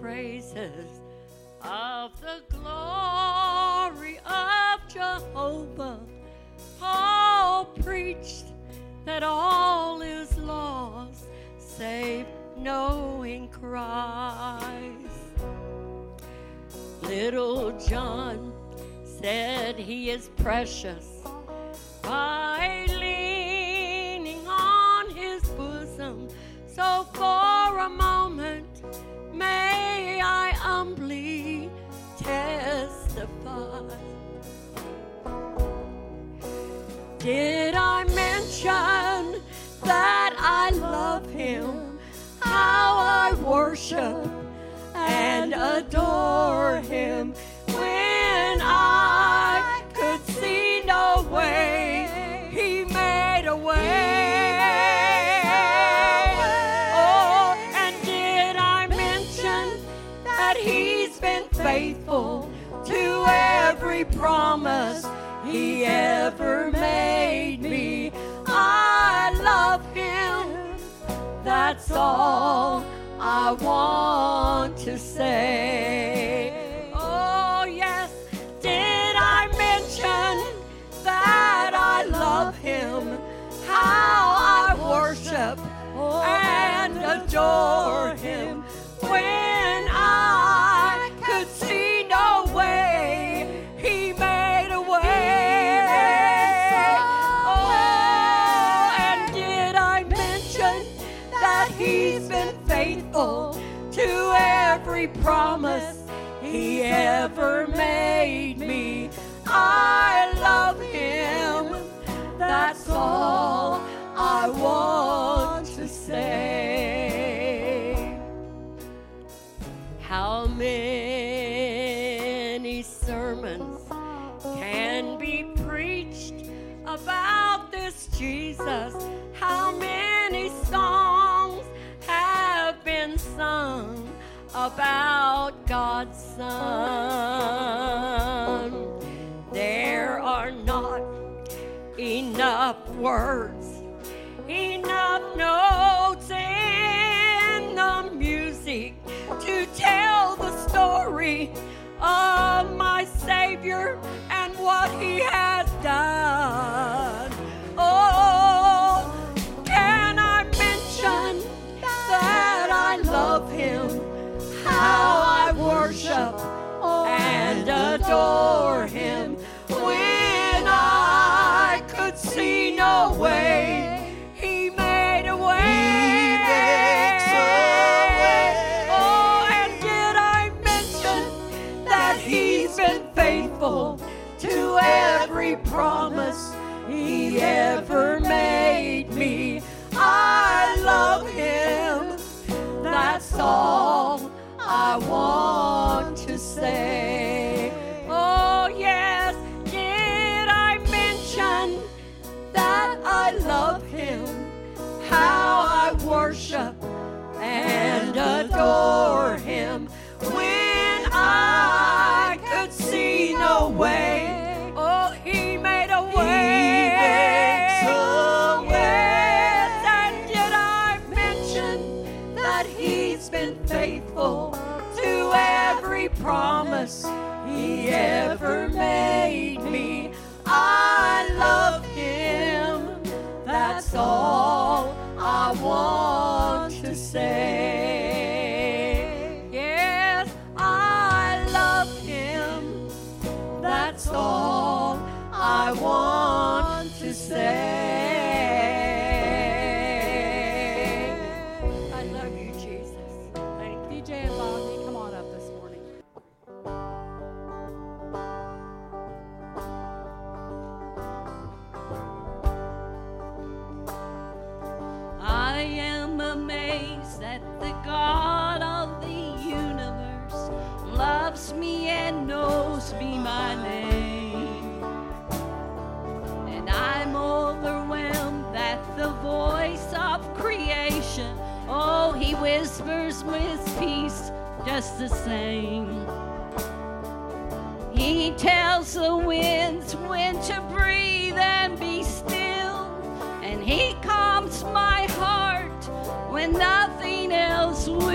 praises of the glory of Jehovah. Paul preached that all is lost save knowing Christ. Little John said he is precious worship and adore him when I could see no way. He made a way. Oh, and did I mention that he's been faithful to every promise he ever made me? I love him. That's all I want to say. Oh, yes, did I mention that I love him? How I worship and adore him every promise he ever made me? I love him. That's all I want to say. How many sermons can be preached about this Jesus? About God's Son? There are not enough words, enough notes in the music to tell the story of my Savior and what He has done. Adore Him when I could see no way. He made a way. makes a way. Oh, and did I mention that He's been faithful to every promise He ever made me? I love Him. That's all I want to say. Adore Him when I could see no way. Oh, He made a way. makes a way. And did I mention that He's been faithful to every promise He ever made me? I love Him. That's all I want to say. Want to say. whispers with peace just the same. He tells the winds when to breathe and be still, and he calms my heart when nothing else will.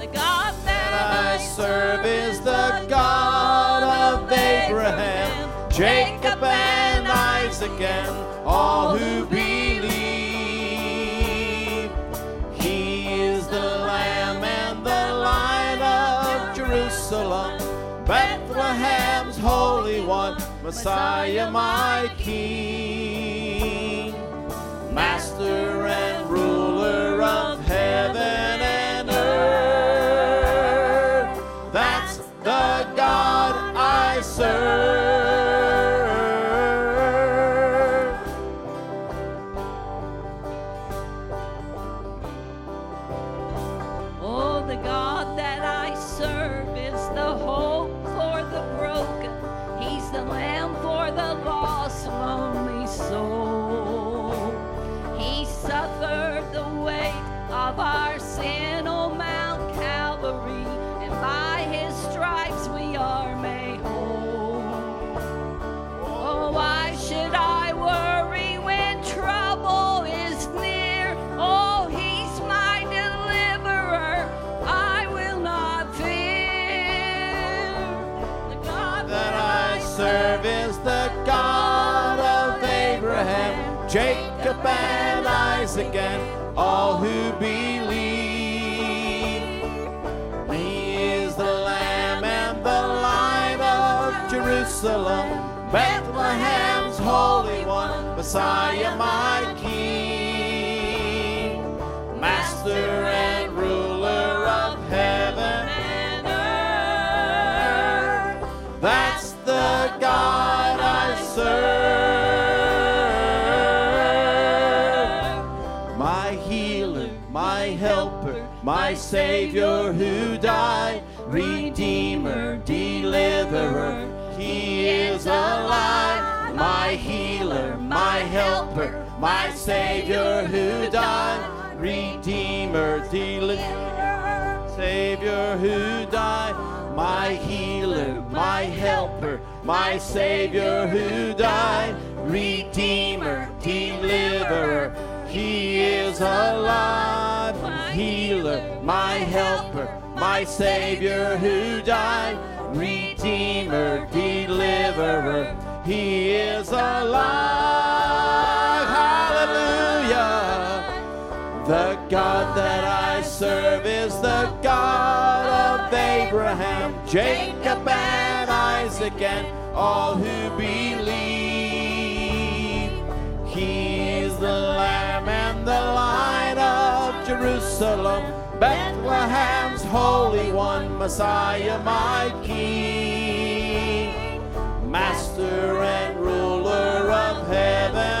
The God that, that I serve is the God of Abraham, Jacob, and Isaac, and all who be Messiah, my King, Isaac, and all who believe. He is the Lamb and the Light of Jerusalem, Bethlehem's Holy One, Messiah, my King, Savior who died, Redeemer, Deliverer. He is alive. My healer, my helper, my Savior who died, Redeemer, Deliverer. Savior who died, my healer, my helper, my Savior who died, Redeemer, Deliverer. He is alive, healer, my helper, my Savior who died, Redeemer, Deliverer. He is alive. Hallelujah. The God that I serve is the God of Abraham, Jacob, and Isaac, and all who believe. He is the Lamb and the Lion Jerusalem, Bethlehem's Holy One, Messiah, my King, Master and ruler of heaven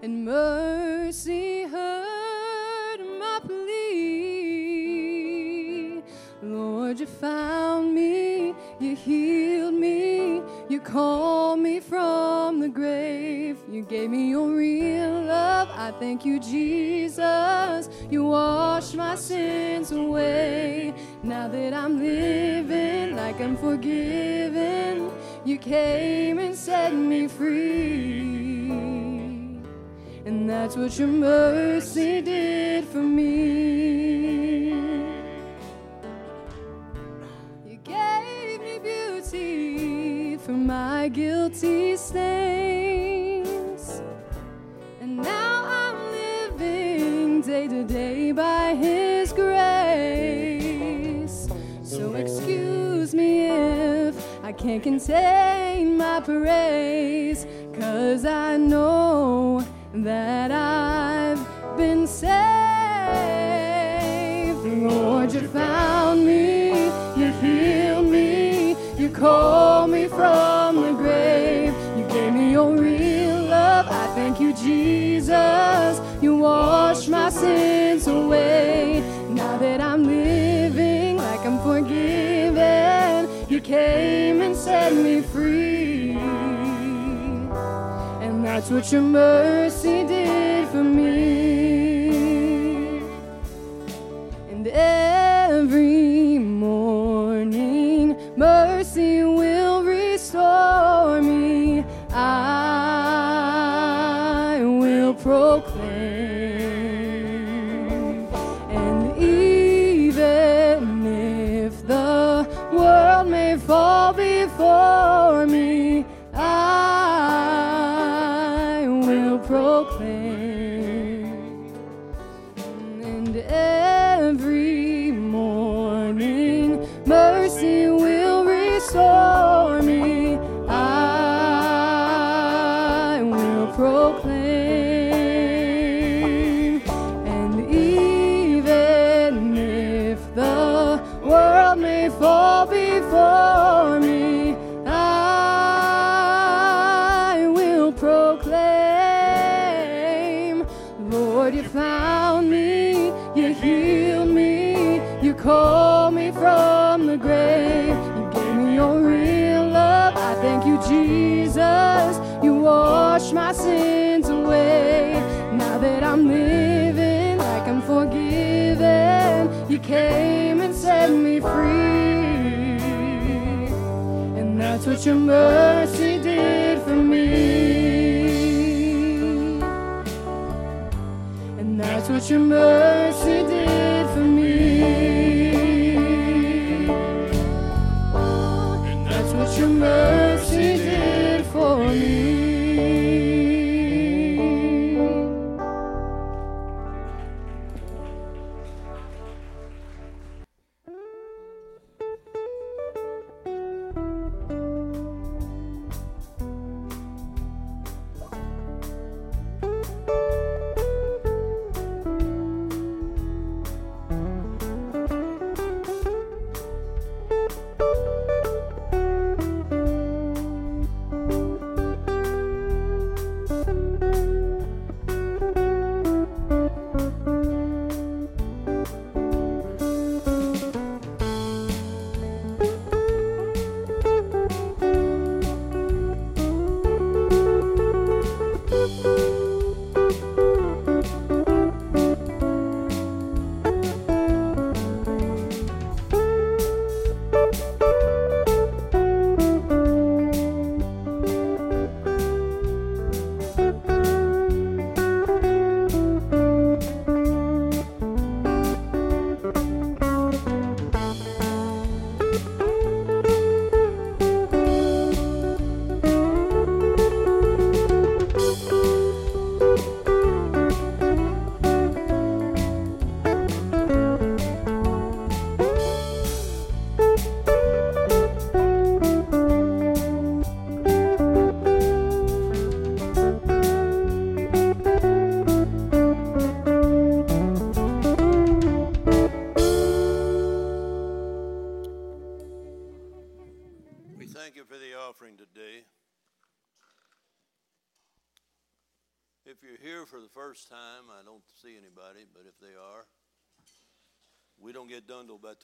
And mercy heard my plea. Lord, you found me, you healed me, you called me from the grave. You gave me your real love. I thank you, Jesus. You washed my sins away. Now that I'm living like I'm forgiven, you came and set me free. That's what your mercy did for me. You gave me beauty for my guilty stains. And now I'm living day to day by His grace. So excuse me if I can't contain my praise, cause I know that I've been saved. Lord, you found me, you healed me, you called me from the grave, you gave me your real love. I thank you, Jesus. You washed my sins away. Now that I'm living like I'm forgiven, you came and set me free. What your mercy did for me.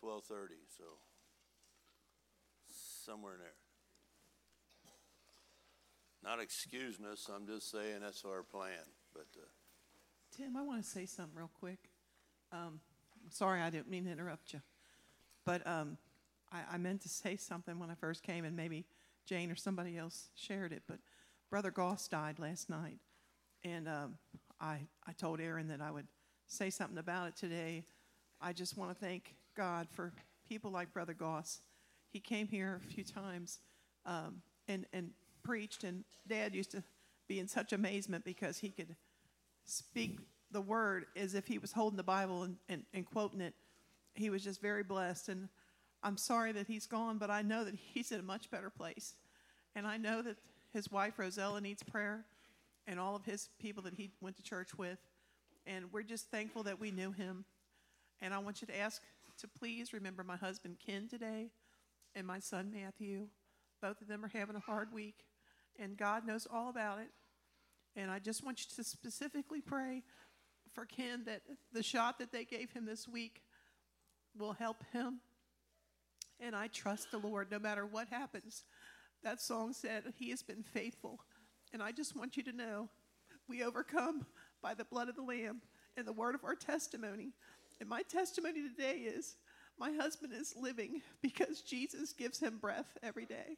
12:30, so somewhere in there. Not us, I'm just saying that's our plan, but uh, Tim, I want to say something real quick. Um, sorry, I didn't mean to interrupt you, but um, I, I meant to say something when I first came, and maybe Jane or somebody else shared it. But Brother Goss died last night, and um, I I told Aaron that I would say something about it today. I just want to thank God for people like Brother Goss. He came here a few times um, and and preached, and Dad used to be in such amazement because he could speak the word as if he was holding the Bible and, and, and quoting it. He was just very blessed. And I'm sorry that he's gone, but I know that he's in a much better place. And I know that his wife, Rosella, needs prayer and all of his people that he went to church with. And we're just thankful that we knew him. And I want you to ask to please remember my husband, Ken, today and my son, Matthew. Both of them are having a hard week, and God knows all about it. And I just want you to specifically pray for Ken that the shot that they gave him this week will help him. And I trust the Lord no matter what happens. That song said, He has been faithful. And I just want you to know we overcome by the blood of the Lamb and the word of our testimony. And my testimony today is my husband is living because Jesus gives him breath every day.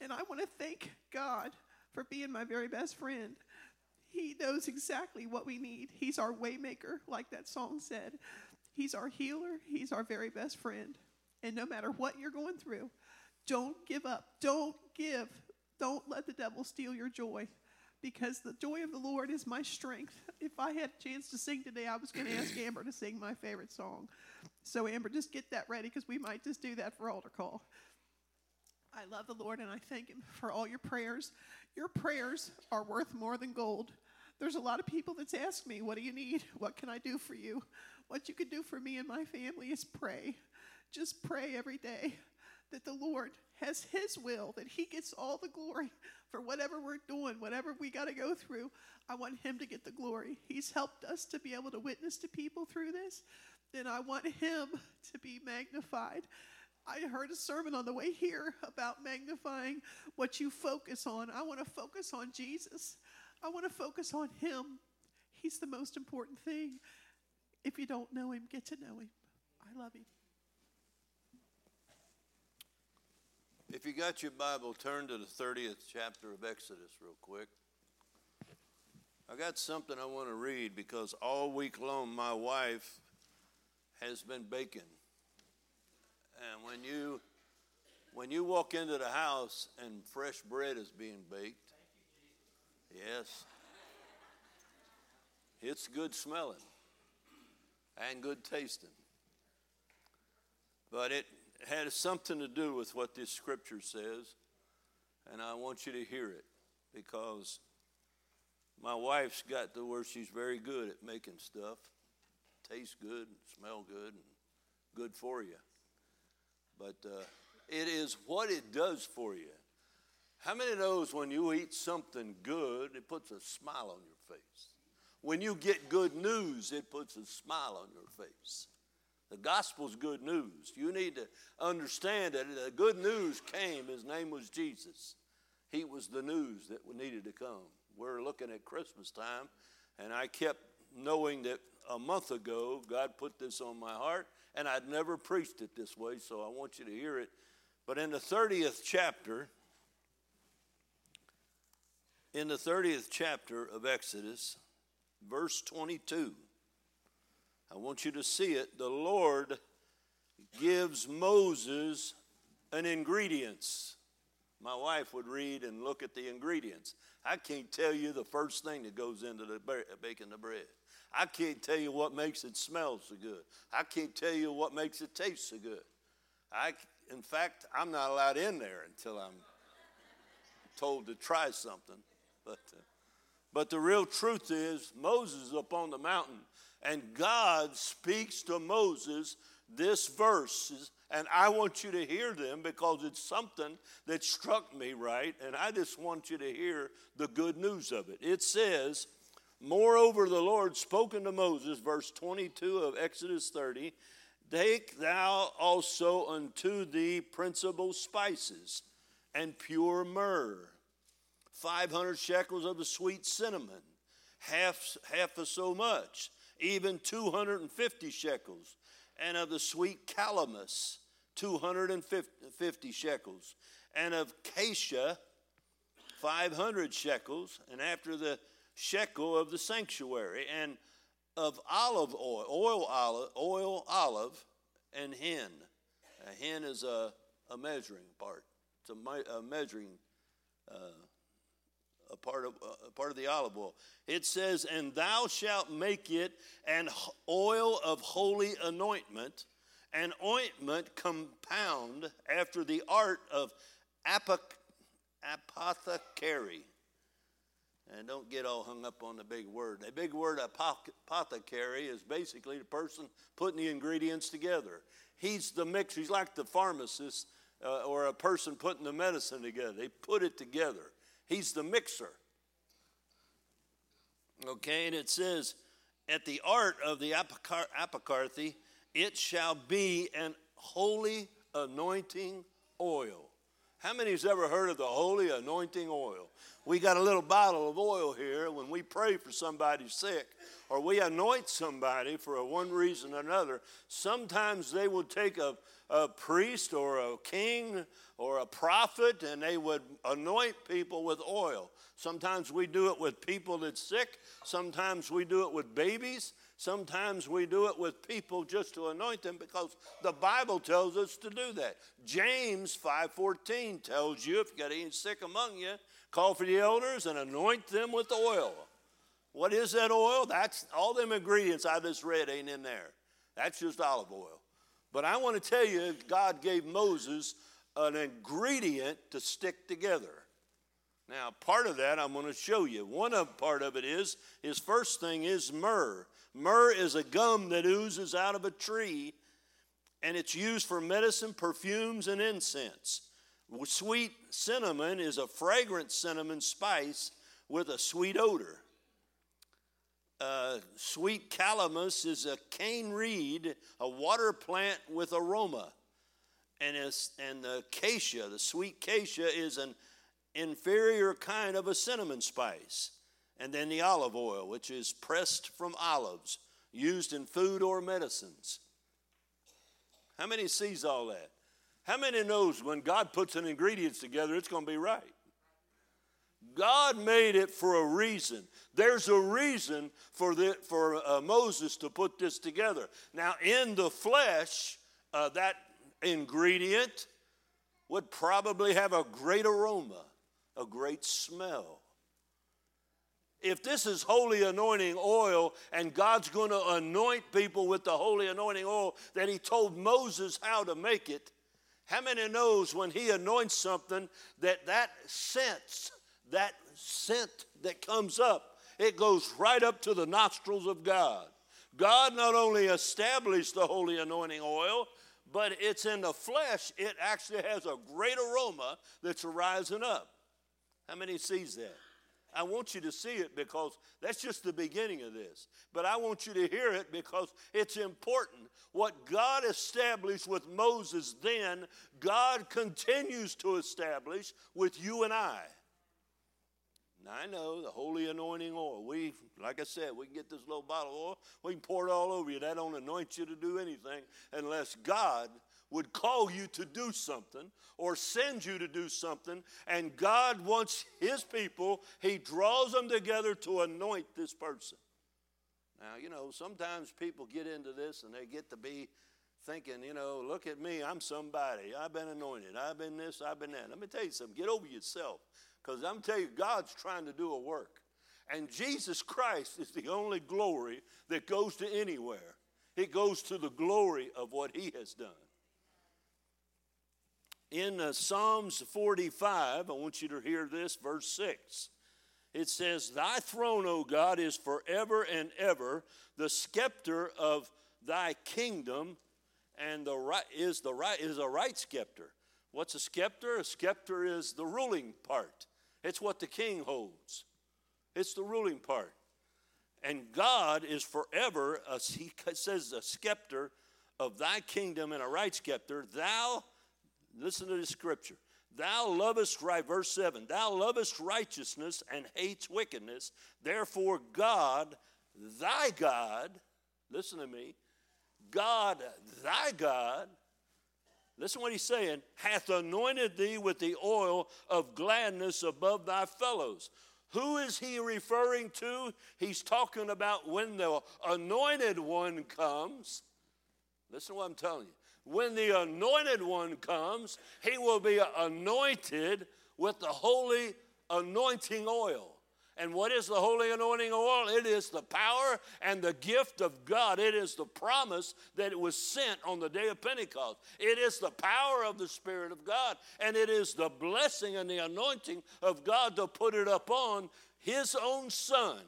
And I want to thank God for being my very best friend. He knows exactly what we need. He's our waymaker, like that song said. He's our healer. He's our very best friend. And no matter what you're going through, don't give up. Don't give. Don't let the devil steal your joy because the joy of the Lord is my strength. If I had a chance to sing today, I was going to ask Amber to sing my favorite song. So, Amber, just get that ready because we might just do that for altar call. I love the Lord and I thank Him for all your prayers. Your prayers are worth more than gold. There's a lot of people that's asked me, What do you need? What can I do for you? What you can do for me and my family is pray. Just pray every day that the Lord has His will, that He gets all the glory for whatever we're doing, whatever we got to go through. I want Him to get the glory. He's helped us to be able to witness to people through this, and I want Him to be magnified. I heard a sermon on the way here about magnifying what you focus on. I want to focus on Jesus. I want to focus on Him. He's the most important thing. If you don't know Him, get to know Him. I love Him. If you got your Bible, turn to the 30th chapter of Exodus, real quick. I got something I want to read because all week long my wife has been baking. And when you when you walk into the house and fresh bread is being baked, yes, it's good smelling and good tasting. But it has something to do with what this scripture says, and I want you to hear it because my wife's got to where she's very good at making stuff. Tastes good, smell good, and good for you. But uh, it is what it does for you. How many knows when you eat something good, it puts a smile on your face? When you get good news, it puts a smile on your face. The gospel's good news. You need to understand that the good news came. His name was Jesus. He was the news that needed to come. We're looking at Christmas time, and I kept knowing that a month ago God put this on my heart, and I'd never preached it this way, so I want you to hear it. But in the 30th chapter, in the 30th chapter of Exodus, verse 22, I want you to see it. The Lord gives Moses an ingredients. My wife would read and look at the ingredients. I can't tell you the first thing that goes into the baking the bread. I can't tell you what makes it smell so good. I can't tell you what makes it taste so good. I, in fact, I'm not allowed in there until I'm told to try something. But, uh, but the real truth is, Moses up on the mountain and God speaks to Moses this verse, and I want you to hear them because it's something that struck me right, and I just want you to hear the good news of it. It says, Moreover, the Lord spoken to Moses, verse 22 of Exodus 30, Take thou also unto thee principal spices and pure myrrh, 500 shekels of the sweet cinnamon, half, half of so much even 250 shekels, and of the sweet calamus, 250 shekels, and of cassia, 500 shekels, and after the shekel of the sanctuary, and of olive oil, oil olive, oil olive, and hin. A hin is a, a measuring part. It's a, a measuring uh, a part of a part of the olive oil. It says, "And thou shalt make it an oil of holy anointment, an ointment compound after the art of apothecary." And don't get all hung up on the big word. The big word apothecary is basically the person putting the ingredients together. He's the mixer. He's like the pharmacist uh, or a person putting the medicine together. They put it together. He's the mixer. Okay, and it says, at the art of the apocar- apocarthy, it shall be an holy anointing oil. How many has ever heard of the holy anointing oil? We got a little bottle of oil here when we pray for somebody sick or we anoint somebody for one reason or another. Sometimes they will take a, a priest or a king or a prophet and they would anoint people with oil. Sometimes we do it with people that's sick. Sometimes we do it with babies. Sometimes we do it with people just to anoint them because the Bible tells us to do that. James 5:14 tells you if you got any sick among you, call for the elders and anoint them with oil. What is that oil? That's all them ingredients I just read ain't in there. That's just olive oil. But I want to tell you, God gave Moses an ingredient to stick together. Now, part of that I'm going to show you. One of part of it is his first thing is myrrh. Myrrh is a gum that oozes out of a tree, and it's used for medicine, perfumes, and incense. Sweet cinnamon is a fragrant cinnamon spice with a sweet odor. Uh, sweet calamus is a cane reed, a water plant with aroma. And, and the acacia, the sweet acacia, is an inferior kind of a cinnamon spice. And then the olive oil, which is pressed from olives, used in food or medicines. How many sees all that? How many knows when God puts an ingredients together, it's going to be right? God made it for a reason. There's a reason for, the, for uh, Moses to put this together. Now, in the flesh, uh, that ingredient would probably have a great aroma, a great smell. If this is holy anointing oil and God's going to anoint people with the holy anointing oil that He told Moses how to make it, how many knows when He anoints something that that scent, that scent that comes up, it goes right up to the nostrils of God. God not only established the holy anointing oil, but it's in the flesh, it actually has a great aroma that's rising up. How many sees that? I want you to see it because that's just the beginning of this. But I want you to hear it because it's important. What God established with Moses then, God continues to establish with you and I. Now, I know the holy anointing oil. We, like I said, we can get this little bottle of oil, we can pour it all over you. That don't anoint you to do anything unless God would call you to do something or send you to do something. And God wants His people, He draws them together to anoint this person. Now, you know, sometimes people get into this and they get to be thinking, you know, look at me, I'm somebody. I've been anointed. I've been this, I've been that. Let me tell you something. Get over yourself. Because I'm telling you, God's trying to do a work. And Jesus Christ is the only glory that goes to anywhere. It goes to the glory of what he has done. In uh, Psalms 45, I want you to hear this, verse 6. It says, Thy throne, O God, is forever and ever. The scepter of thy kingdom and the right is the right is a right scepter. What's a scepter? A scepter is the ruling part. It's what the king holds, it's the ruling part. And God is forever, a, he says, a scepter of thy kingdom and a right scepter. Thou, listen to the scripture. Thou lovest right, verse 7, thou lovest righteousness and hates wickedness. Therefore, God, thy God, listen to me, God, thy God, Listen what he's saying hath anointed thee with the oil of gladness above thy fellows. Who is he referring to? He's talking about when the anointed one comes. Listen to what I'm telling you. When the anointed one comes, he will be anointed with the holy anointing oil. And what is the holy anointing oil? It is the power and the gift of God. It is the promise that it was sent on the day of Pentecost. It is the power of the Spirit of God. And it is the blessing and the anointing of God to put it upon His own Son.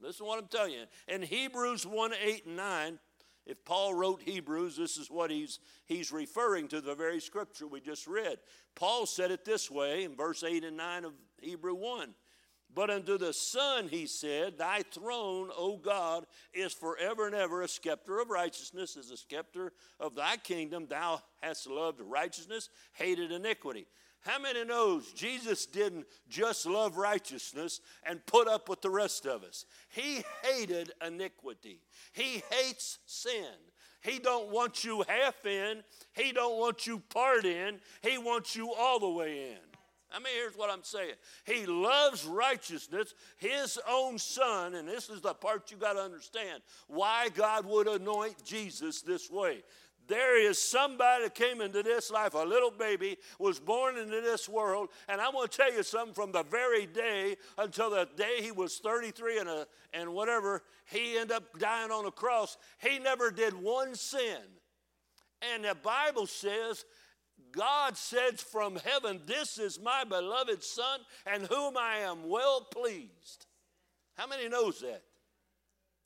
Listen to what I'm telling you. In Hebrews 1 8 and 9, if Paul wrote Hebrews, this is what he's, he's referring to the very scripture we just read. Paul said it this way in verse 8 and 9 of Hebrew 1 But unto the Son he said, Thy throne, O God, is forever and ever. A scepter of righteousness is a scepter of thy kingdom. Thou hast loved righteousness, hated iniquity. How many knows Jesus didn't just love righteousness and put up with the rest of us? He hated iniquity. He hates sin. He don't want you half in. He don't want you part in. He wants you all the way in. I mean, here's what I'm saying. He loves righteousness, his own son, and this is the part you got to understand why God would anoint Jesus this way. There is somebody that came into this life, a little baby, was born into this world, and I want to tell you something from the very day until the day he was 33 and, a, and whatever, he ended up dying on a cross. He never did one sin. And the Bible says, God says from heaven, This is my beloved Son, and whom I am well pleased. How many knows that?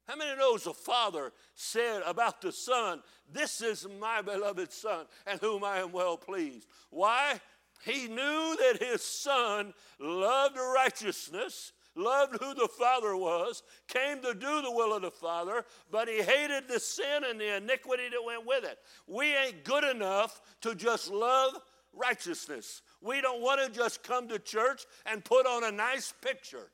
How many knows the Father said about the Son, This is my beloved Son, and whom I am well pleased? Why? He knew that his Son loved righteousness, loved who the Father was, came to do the will of the Father, but he hated the sin and the iniquity that went with it. We ain't good enough to just love righteousness. We don't want to just come to church and put on a nice picture.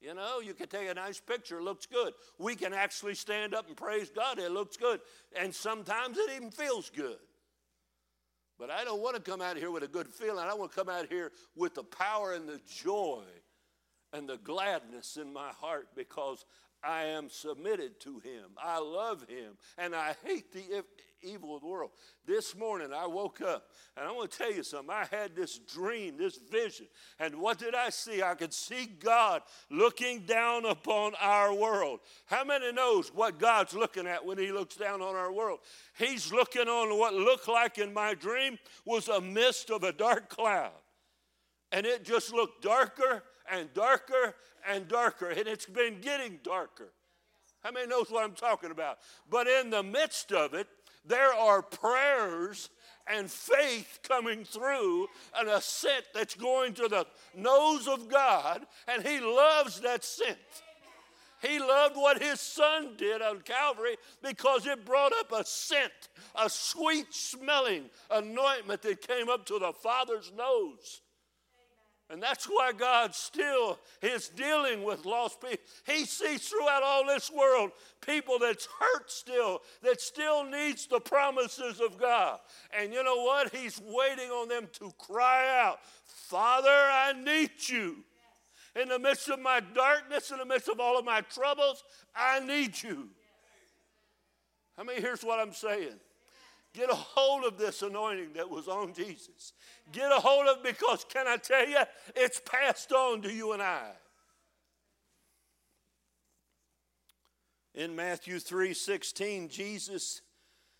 You know, you can take a nice picture, looks good. We can actually stand up and praise God, it looks good. And sometimes it even feels good. But I don't want to come out here with a good feeling. I want to come out here with the power and the joy and the gladness in my heart because I am submitted to Him. I love Him and I hate the evil of the world. This morning I woke up and I want to tell you something. I had this dream, this vision. And what did I see? I could see God looking down upon our world. How many knows what God's looking at when he looks down on our world? He's looking on what looked like in my dream was a mist of a dark cloud. And it just looked darker and darker and darker and it's been getting darker. How many knows what I'm talking about? But in the midst of it, there are prayers and faith coming through an ascent that's going to the nose of God, and He loves that scent. He loved what His Son did on Calvary because it brought up a scent, a sweet smelling anointment that came up to the Father's nose. And that's why God still is dealing with lost people. He sees throughout all this world people that's hurt still, that still needs the promises of God. And you know what? He's waiting on them to cry out, Father, I need you. In the midst of my darkness, in the midst of all of my troubles, I need you. I mean, here's what I'm saying. Get a hold of this anointing that was on Jesus. Get a hold of because, can I tell you, it's passed on to you and I. In Matthew 3 16, Jesus,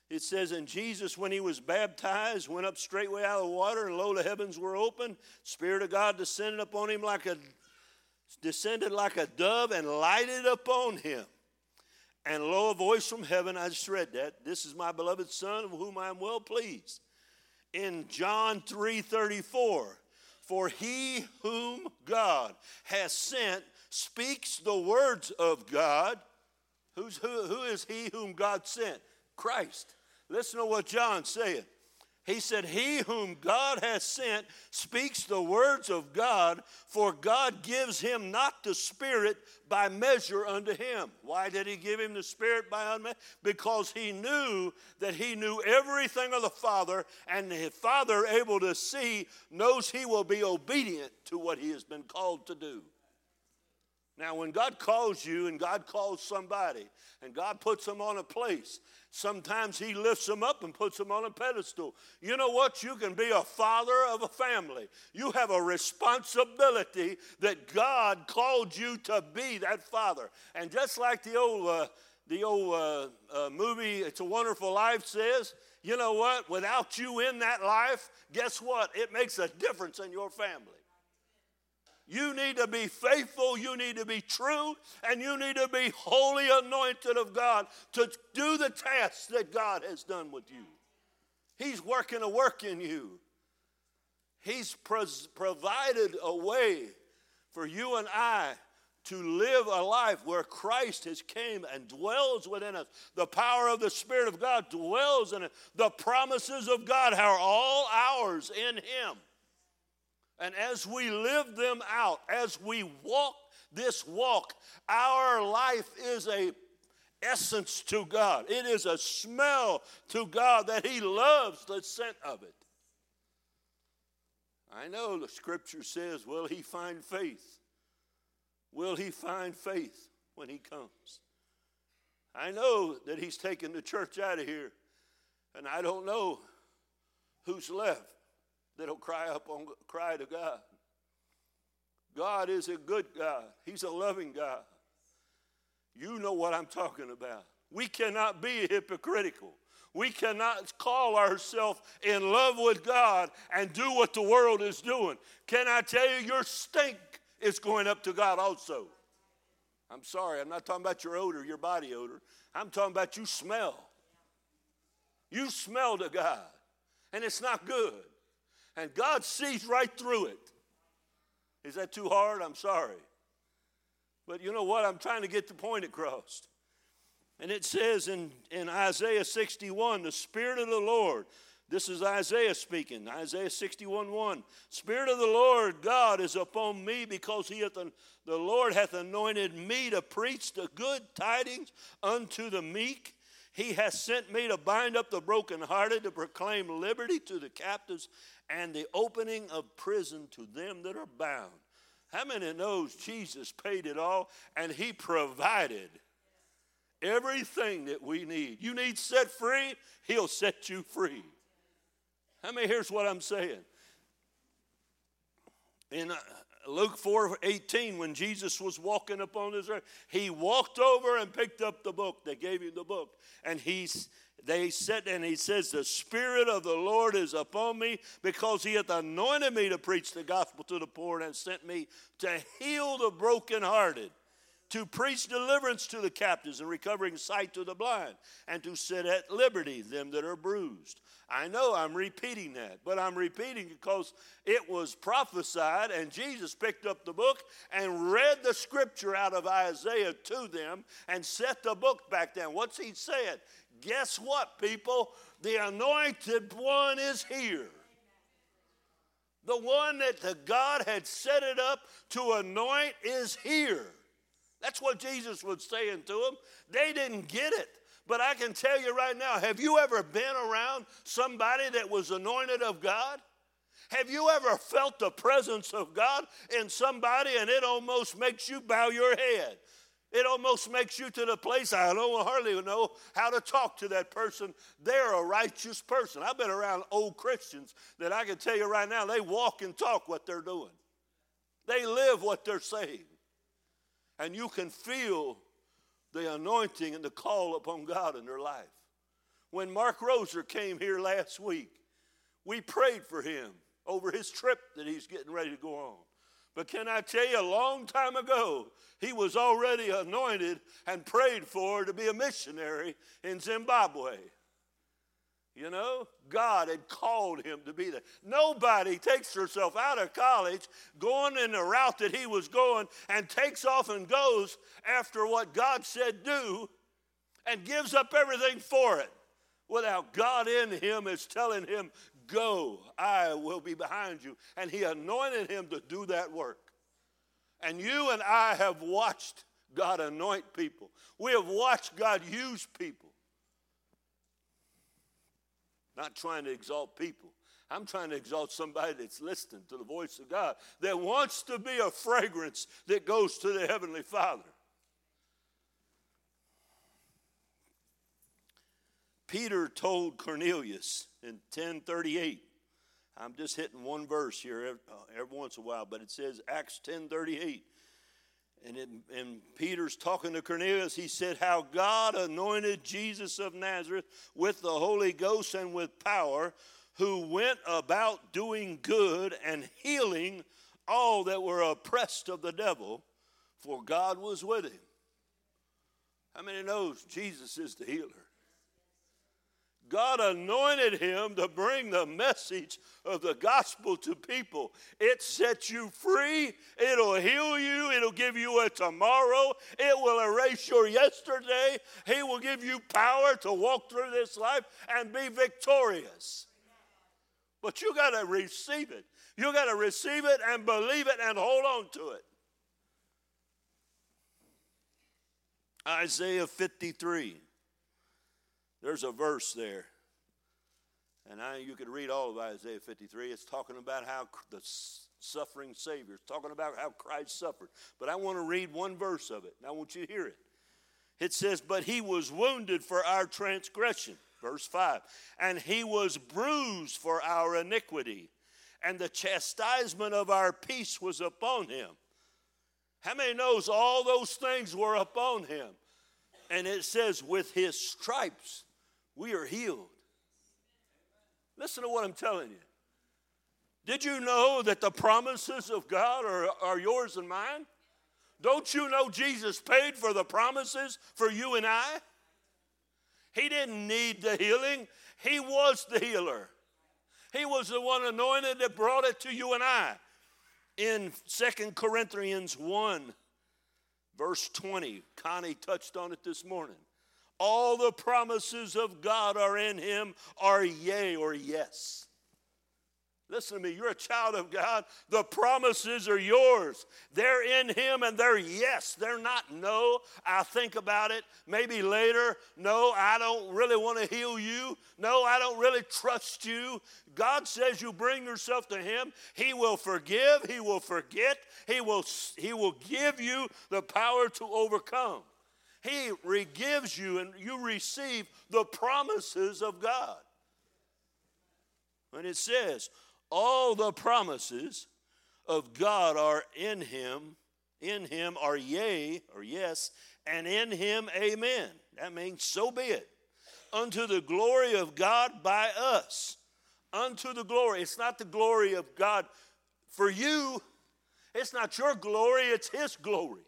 it says, And Jesus, when he was baptized, went up straightway out of the water, and lo, the heavens were open. Spirit of God descended upon him like a descended like a dove and lighted upon him. And lo, a voice from heaven, I just read that. This is my beloved Son, of whom I am well pleased. In John 3 34, for he whom God has sent speaks the words of God. Who's, who, who is he whom God sent? Christ. Listen to what John said. He said, He whom God has sent speaks the words of God, for God gives him not the Spirit by measure unto him. Why did he give him the Spirit by unmeasure? Because he knew that he knew everything of the Father, and the Father, able to see, knows he will be obedient to what he has been called to do. Now, when God calls you and God calls somebody and God puts them on a place, sometimes He lifts them up and puts them on a pedestal. You know what? You can be a father of a family. You have a responsibility that God called you to be that father. And just like the old, uh, the old uh, uh, movie, It's a Wonderful Life says, you know what? Without you in that life, guess what? It makes a difference in your family. You need to be faithful, you need to be true, and you need to be wholly anointed of God to do the tasks that God has done with you. He's working a work in you. He's provided a way for you and I to live a life where Christ has came and dwells within us. The power of the Spirit of God dwells in it. The promises of God are all ours in Him. And as we live them out, as we walk this walk, our life is a essence to God. It is a smell to God that He loves the scent of it. I know the scripture says, Will He find faith? Will He find faith when He comes? I know that He's taken the church out of here, and I don't know who's left that'll cry up on cry to God. God is a good God. He's a loving God. You know what I'm talking about. We cannot be hypocritical. We cannot call ourselves in love with God and do what the world is doing. Can I tell you, your stink is going up to God also. I'm sorry, I'm not talking about your odor, your body odor. I'm talking about you smell. You smell to God, and it's not good. And God sees right through it. Is that too hard? I'm sorry. But you know what? I'm trying to get the point across. And it says in, in Isaiah 61 the Spirit of the Lord, this is Isaiah speaking, Isaiah 61 1. Spirit of the Lord God is upon me because he hath, the Lord hath anointed me to preach the good tidings unto the meek. He hath sent me to bind up the brokenhearted, to proclaim liberty to the captives, and the opening of prison to them that are bound. How many knows Jesus paid it all and he provided everything that we need? You need set free, he'll set you free. How many here's what I'm saying? In uh, Luke 4 18, when Jesus was walking upon this earth, he walked over and picked up the book. They gave him the book. And he's they said, and he says, The Spirit of the Lord is upon me because he hath anointed me to preach the gospel to the poor and sent me to heal the brokenhearted, to preach deliverance to the captives and recovering sight to the blind, and to set at liberty them that are bruised. I know I'm repeating that, but I'm repeating because it was prophesied, and Jesus picked up the book and read the scripture out of Isaiah to them and set the book back down. What's he said? Guess what, people? The anointed one is here. The one that the God had set it up to anoint is here. That's what Jesus was saying to them. They didn't get it. But I can tell you right now have you ever been around somebody that was anointed of God? Have you ever felt the presence of God in somebody and it almost makes you bow your head? It almost makes you to the place I don't hardly know how to talk to that person. They're a righteous person. I've been around old Christians that I can tell you right now, they walk and talk what they're doing. They live what they're saying. And you can feel the anointing and the call upon God in their life. When Mark Roser came here last week, we prayed for him over his trip that he's getting ready to go on. But can I tell you, a long time ago, he was already anointed and prayed for to be a missionary in Zimbabwe. You know, God had called him to be there. Nobody takes herself out of college going in the route that he was going and takes off and goes after what God said do and gives up everything for it without God in him is telling him, Go, I will be behind you. And he anointed him to do that work. And you and I have watched God anoint people, we have watched God use people. Not trying to exalt people. I'm trying to exalt somebody that's listening to the voice of God, that wants to be a fragrance that goes to the Heavenly Father. Peter told Cornelius in 1038, I'm just hitting one verse here every, uh, every once in a while, but it says Acts 1038. And, it, and Peter's talking to Cornelius. He said, How God anointed Jesus of Nazareth with the Holy Ghost and with power, who went about doing good and healing all that were oppressed of the devil, for God was with him. How many knows Jesus is the healer? God anointed him to bring the message of the gospel to people. It sets you free, it'll heal you, it'll give you a tomorrow, it will erase your yesterday. He will give you power to walk through this life and be victorious. But you got to receive it. You got to receive it and believe it and hold on to it. Isaiah 53. There's a verse there. And I, you could read all of Isaiah 53. It's talking about how the suffering Savior, it's talking about how Christ suffered. But I want to read one verse of it, and I want you to hear it. It says, But he was wounded for our transgression, verse 5, and he was bruised for our iniquity, and the chastisement of our peace was upon him. How many knows all those things were upon him? And it says, With his stripes we are healed. Listen to what I'm telling you. Did you know that the promises of God are, are yours and mine? Don't you know Jesus paid for the promises for you and I? He didn't need the healing, He was the healer. He was the one anointed that brought it to you and I. In Second Corinthians 1, verse 20, Connie touched on it this morning. All the promises of God are in him, are yea or yes. Listen to me, you're a child of God. The promises are yours. They're in Him and they're yes. They're not no. I think about it maybe later. No, I don't really want to heal you. No, I don't really trust you. God says you bring yourself to Him. He will forgive, He will forget, He will, he will give you the power to overcome. He gives you and you receive the promises of God. When it says, all the promises of God are in him, in him are yea or yes, and in him amen. That means so be it. Unto the glory of God by us. Unto the glory. It's not the glory of God for you, it's not your glory, it's his glory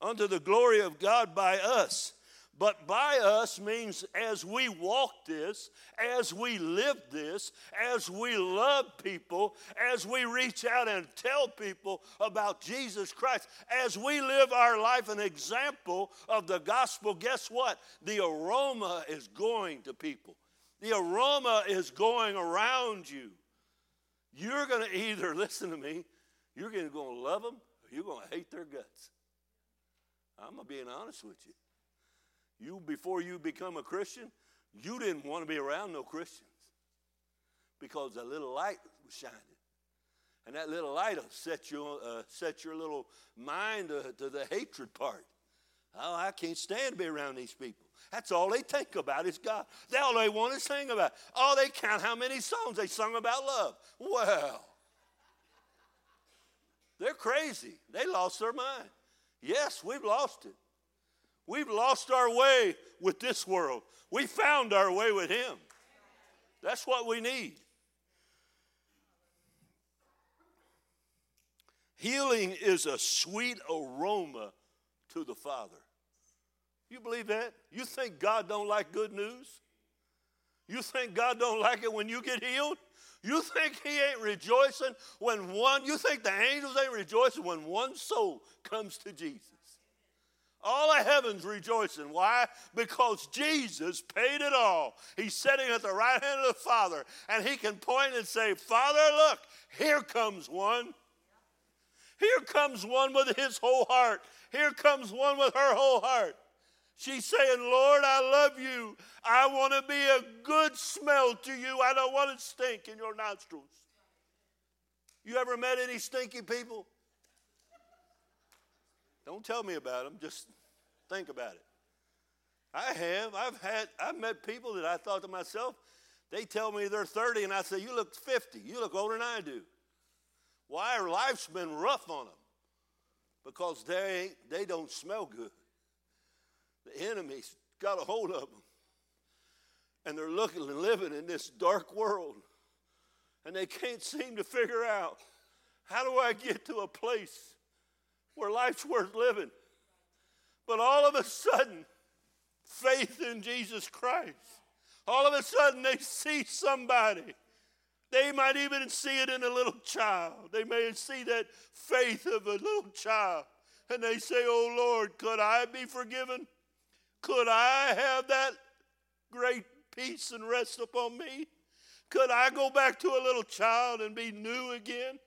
unto the glory of God by us. But by us means as we walk this, as we live this, as we love people, as we reach out and tell people about Jesus Christ, as we live our life an example of the gospel, guess what? The aroma is going to people. The aroma is going around you. You're going to either, listen to me, you're going to love them or you're going to hate their guts. I'm being honest with you. You, before you become a Christian, you didn't want to be around no Christians because a little light was shining. And that little light will set, you, uh, set your little mind to, to the hatred part. Oh, I can't stand to be around these people. That's all they think about is God. That's all they want to sing about. Oh, they count how many songs they sung about love. Well, they're crazy. They lost their mind. Yes, we've lost it. We've lost our way with this world. We found our way with Him. That's what we need. Healing is a sweet aroma to the Father. You believe that? You think God don't like good news? You think God don't like it when you get healed? You think he ain't rejoicing when one, you think the angels ain't rejoicing when one soul comes to Jesus? All of heaven's rejoicing. Why? Because Jesus paid it all. He's sitting at the right hand of the Father, and he can point and say, Father, look, here comes one. Here comes one with his whole heart. Here comes one with her whole heart. She's saying, Lord, I love you. I want to be a good smell to you. I don't want to stink in your nostrils. You ever met any stinky people? Don't tell me about them, just think about it. I have. I've had I've met people that I thought to myself, they tell me they're 30 and I say, You look 50. You look older than I do. Why? Life's been rough on them. Because they they don't smell good. The enemy's got a hold of them. And they're looking and living in this dark world. And they can't seem to figure out how do I get to a place where life's worth living? But all of a sudden, faith in Jesus Christ, All of a sudden, they see somebody. They might even see it in a little child. They may see that faith of a little child. And they say, Oh Lord, could I be forgiven? Could I have that great peace and rest upon me? Could I go back to a little child and be new again?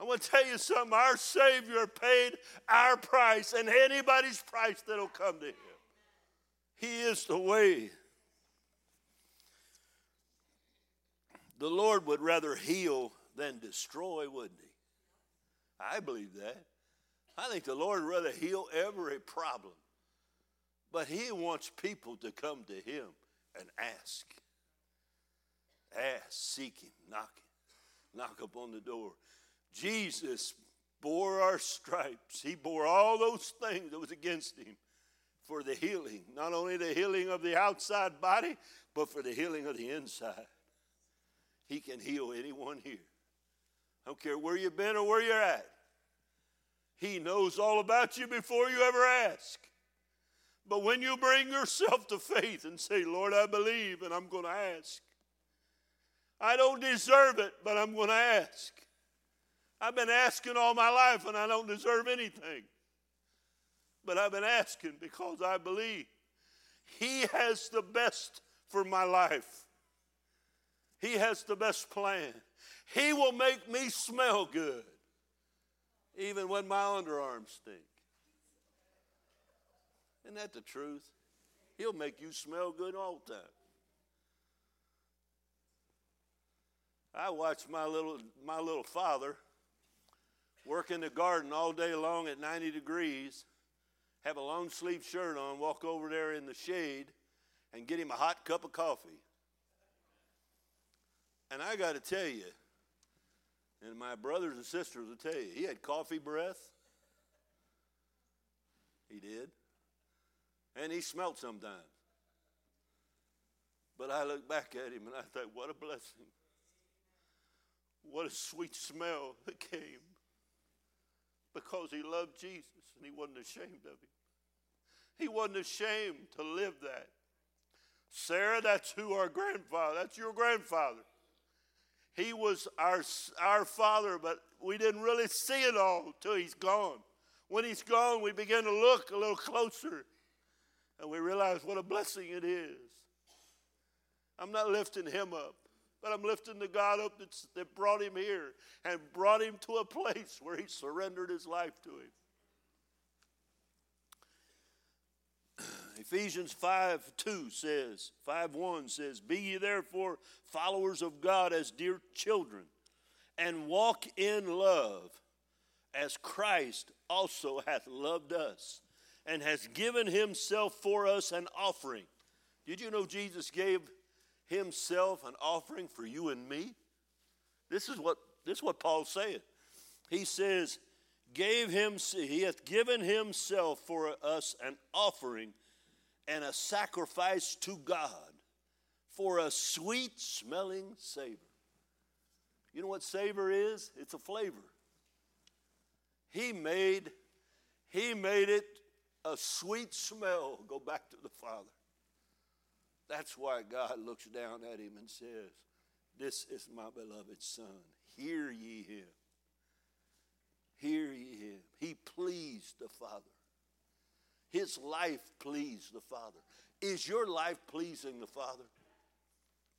I want to tell you something. Our Savior paid our price and anybody's price that'll come to Him. He is the way. The Lord would rather heal than destroy, wouldn't He? I believe that. I think the Lord would rather heal every problem. But He wants people to come to Him and ask. Ask, seek Him, knock Him, knock upon the door. Jesus bore our stripes. He bore all those things that was against him for the healing, not only the healing of the outside body, but for the healing of the inside. He can heal anyone here. I don't care where you've been or where you're at. He knows all about you before you ever ask. But when you bring yourself to faith and say, Lord, I believe and I'm going to ask, I don't deserve it, but I'm going to ask. I've been asking all my life and I don't deserve anything. But I've been asking because I believe He has the best for my life. He has the best plan. He will make me smell good, even when my underarms stink. Isn't that the truth? He'll make you smell good all the time. I watched my little, my little father work in the garden all day long at 90 degrees, have a long sleeve shirt on, walk over there in the shade, and get him a hot cup of coffee. And I got to tell you, and my brothers and sisters will tell you, he had coffee breath. He did. And he smelled sometimes. But I look back at him and I thought, what a blessing. What a sweet smell that came because he loved Jesus and he wasn't ashamed of him. He wasn't ashamed to live that. Sarah, that's who our grandfather, that's your grandfather. He was our, our father, but we didn't really see it all till he's gone. When he's gone, we begin to look a little closer and we realize what a blessing it is. I'm not lifting him up. But I'm lifting the God up that's, that brought him here and brought him to a place where he surrendered his life to him. Ephesians 5 2 says, 5 1 says, Be ye therefore followers of God as dear children, and walk in love, as Christ also hath loved us, and has given himself for us an offering. Did you know Jesus gave himself an offering for you and me? This is what this is what Paul's saying. He says, gave him he hath given himself for us an offering and a sacrifice to God for a sweet smelling savor. You know what savor is? It's a flavor. He made he made it a sweet smell go back to the Father. That's why God looks down at him and says, This is my beloved Son. Hear ye him. Hear ye him. He pleased the Father. His life pleased the Father. Is your life pleasing the Father?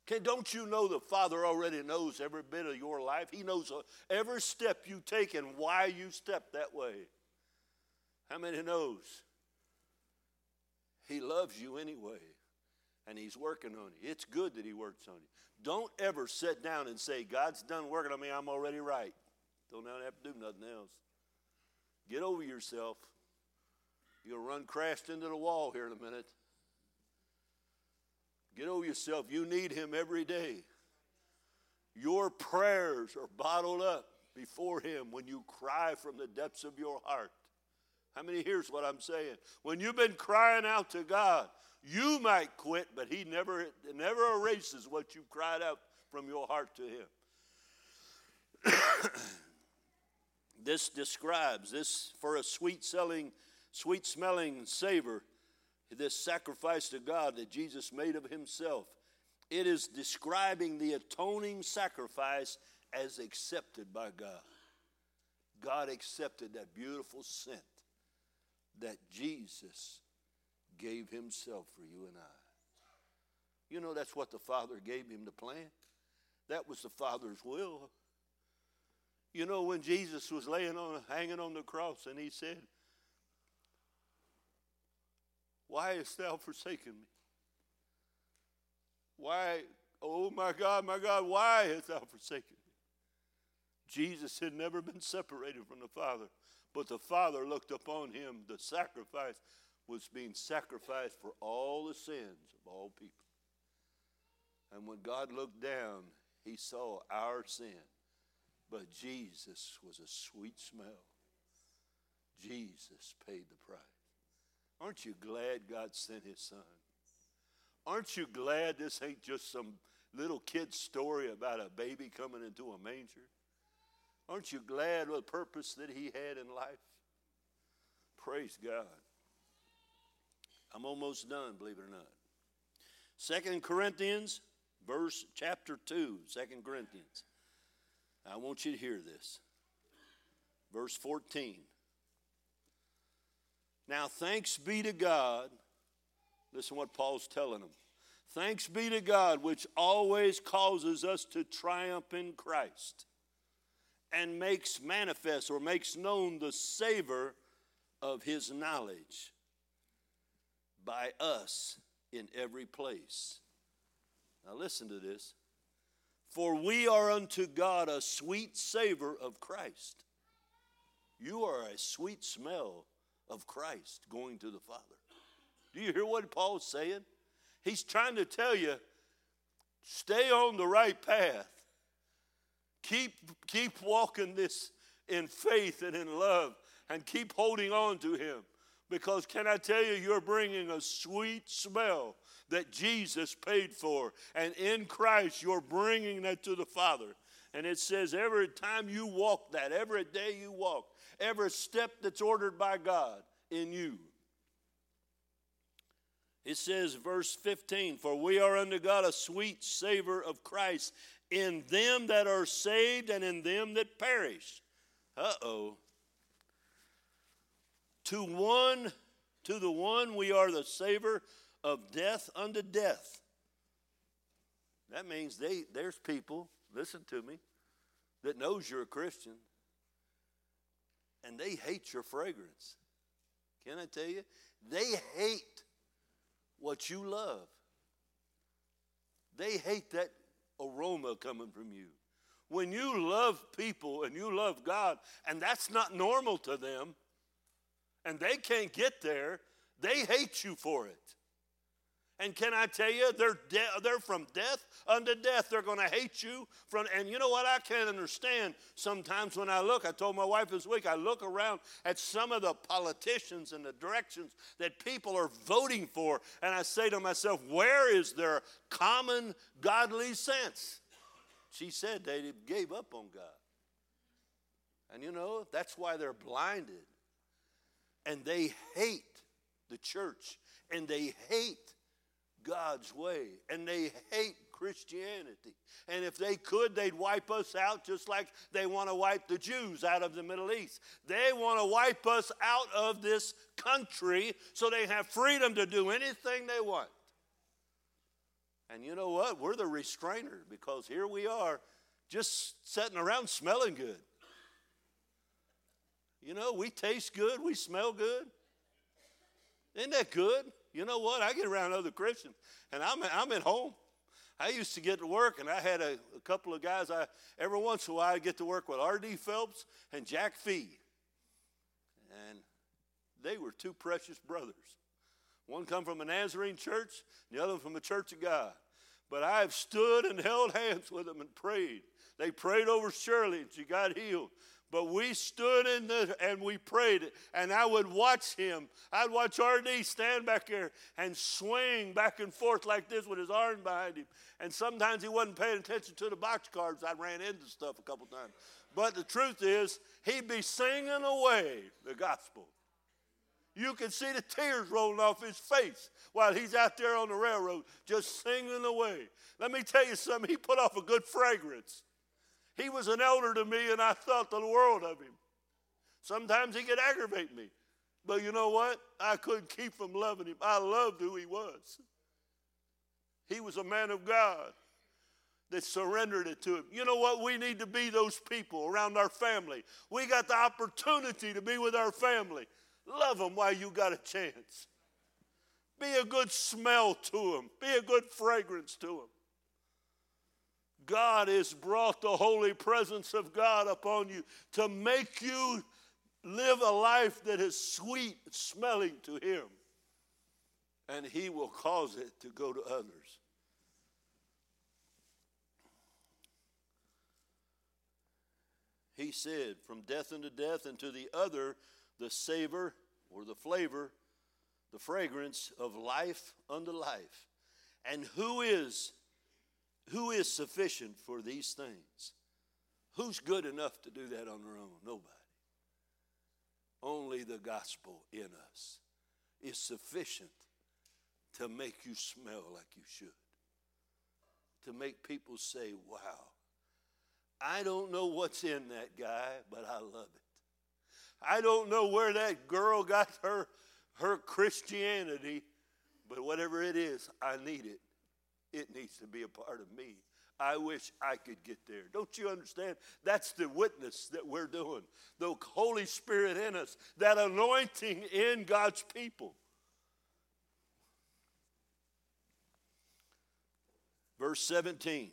Okay, don't you know the Father already knows every bit of your life? He knows uh, every step you take and why you step that way. How many knows? He loves you anyway and He's working on you. It's good that He works on you. Don't ever sit down and say, God's done working on me, I'm already right. Don't have to do nothing else. Get over yourself. You'll run crashed into the wall here in a minute. Get over yourself. You need Him every day. Your prayers are bottled up before Him when you cry from the depths of your heart. How many hears what I'm saying? When you've been crying out to God, you might quit, but He never, never erases what you've cried out from your heart to Him. this describes this for a sweet selling, sweet smelling savor. this sacrifice to God that Jesus made of himself, it is describing the atoning sacrifice as accepted by God. God accepted that beautiful scent that Jesus gave himself for you and I. You know, that's what the Father gave him to plant. That was the Father's will. You know, when Jesus was laying on, hanging on the cross, and he said, Why hast thou forsaken me? Why, oh my God, my God, why hast thou forsaken me? Jesus had never been separated from the Father, but the Father looked upon him. The sacrifice was being sacrificed for all the sins of all people. And when God looked down, he saw our sin. But Jesus was a sweet smell. Jesus paid the price. Aren't you glad God sent his son? Aren't you glad this ain't just some little kid story about a baby coming into a manger? Aren't you glad the purpose that he had in life? Praise God. I'm almost done, believe it or not. Second Corinthians, verse chapter 2, 2 Corinthians. I want you to hear this. Verse 14. Now, thanks be to God. Listen what Paul's telling them. Thanks be to God, which always causes us to triumph in Christ and makes manifest or makes known the savor of his knowledge by us in every place. Now, listen to this. For we are unto God a sweet savor of Christ. You are a sweet smell of Christ going to the Father. Do you hear what Paul's saying? He's trying to tell you stay on the right path. Keep, keep walking this in faith and in love and keep holding on to Him. Because, can I tell you, you're bringing a sweet smell that Jesus paid for. And in Christ, you're bringing that to the Father. And it says every time you walk that, every day you walk, every step that's ordered by God in you. It says, verse 15, For we are unto God a sweet savor of Christ in them that are saved and in them that perish. Uh oh. To one, to the one we are the savor of death unto death. That means they, there's people, listen to me, that knows you're a Christian and they hate your fragrance. Can I tell you? They hate what you love. They hate that aroma coming from you. When you love people and you love God, and that's not normal to them, and they can't get there, they hate you for it. And can I tell you, they're, de- they're from death unto death. They're going to hate you. From, and you know what? I can't understand sometimes when I look. I told my wife this week, I look around at some of the politicians and the directions that people are voting for, and I say to myself, where is their common godly sense? She said they gave up on God. And you know, that's why they're blinded. And they hate the church, and they hate God's way and they hate Christianity. And if they could, they'd wipe us out just like they want to wipe the Jews out of the Middle East. They want to wipe us out of this country so they have freedom to do anything they want. And you know what? We're the restrainer because here we are just sitting around smelling good. You know, we taste good, we smell good. Isn't that good? You know what? I get around other Christians, and I'm, I'm at home. I used to get to work, and I had a, a couple of guys. I every once in a while I get to work with R.D. Phelps and Jack Fee, and they were two precious brothers. One come from a Nazarene church, the other from a Church of God. But I have stood and held hands with them and prayed. They prayed over Shirley, and she got healed. But we stood in the and we prayed, and I would watch him. I'd watch RD stand back there and swing back and forth like this with his arm behind him. And sometimes he wasn't paying attention to the box cards. I ran into stuff a couple times. But the truth is, he'd be singing away the gospel. You can see the tears rolling off his face while he's out there on the railroad just singing away. Let me tell you something, he put off a good fragrance. He was an elder to me, and I thought the world of him. Sometimes he could aggravate me. But you know what? I couldn't keep from loving him. I loved who he was. He was a man of God that surrendered it to him. You know what? We need to be those people around our family. We got the opportunity to be with our family. Love them while you got a chance. Be a good smell to them, be a good fragrance to them. God has brought the holy presence of God upon you to make you live a life that is sweet smelling to Him. And He will cause it to go to others. He said, From death unto death, and to the other, the savor or the flavor, the fragrance of life unto life. And who is who is sufficient for these things? Who's good enough to do that on their own? Nobody. Only the gospel in us is sufficient to make you smell like you should. To make people say, wow, I don't know what's in that guy, but I love it. I don't know where that girl got her, her Christianity, but whatever it is, I need it. It needs to be a part of me. I wish I could get there. Don't you understand? That's the witness that we're doing. The Holy Spirit in us, that anointing in God's people. Verse 17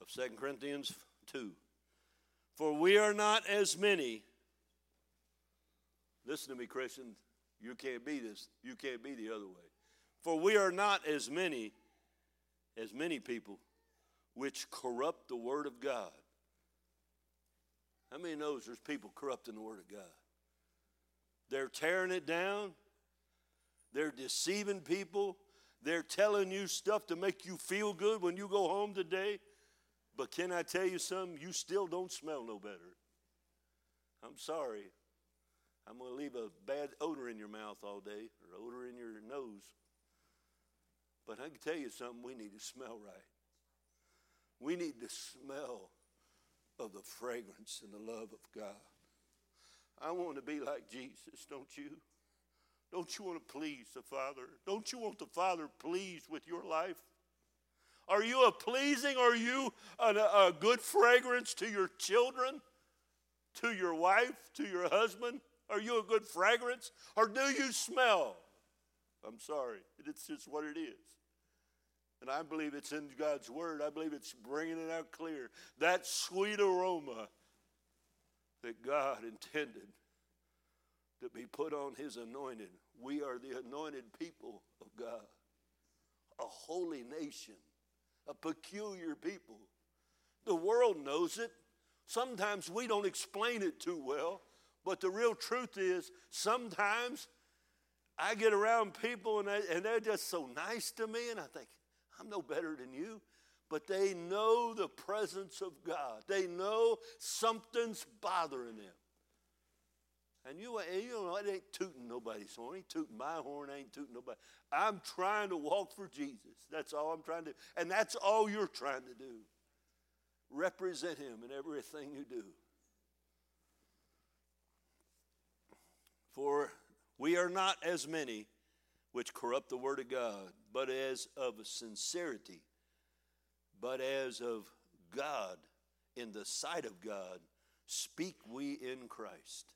of 2 Corinthians 2. For we are not as many Listen to me, Christian. You can't be this. You can't be the other way. For we are not as many as many people which corrupt the word of God. How many knows there's people corrupting the word of God? They're tearing it down. They're deceiving people. They're telling you stuff to make you feel good when you go home today. But can I tell you something? You still don't smell no better. I'm sorry. I'm going to leave a bad odor in your mouth all day or odor in your nose. But I can tell you something, we need to smell right. We need to smell of the fragrance and the love of God. I want to be like Jesus, don't you? Don't you want to please the Father? Don't you want the Father pleased with your life? Are you a pleasing? Are you a, a good fragrance to your children, to your wife, to your husband? Are you a good fragrance? Or do you smell? I'm sorry. It's just what it is. And I believe it's in God's word. I believe it's bringing it out clear. That sweet aroma that God intended to be put on his anointed. We are the anointed people of God, a holy nation, a peculiar people. The world knows it. Sometimes we don't explain it too well. But the real truth is, sometimes I get around people and, they, and they're just so nice to me, and I think, I'm no better than you. But they know the presence of God, they know something's bothering them. And you, you know, it ain't tooting nobody's horn. Ain't tooting my horn. Ain't tooting nobody. I'm trying to walk for Jesus. That's all I'm trying to do. And that's all you're trying to do. Represent Him in everything you do. For we are not as many which corrupt the word of God, but as of sincerity, but as of God, in the sight of God, speak we in Christ.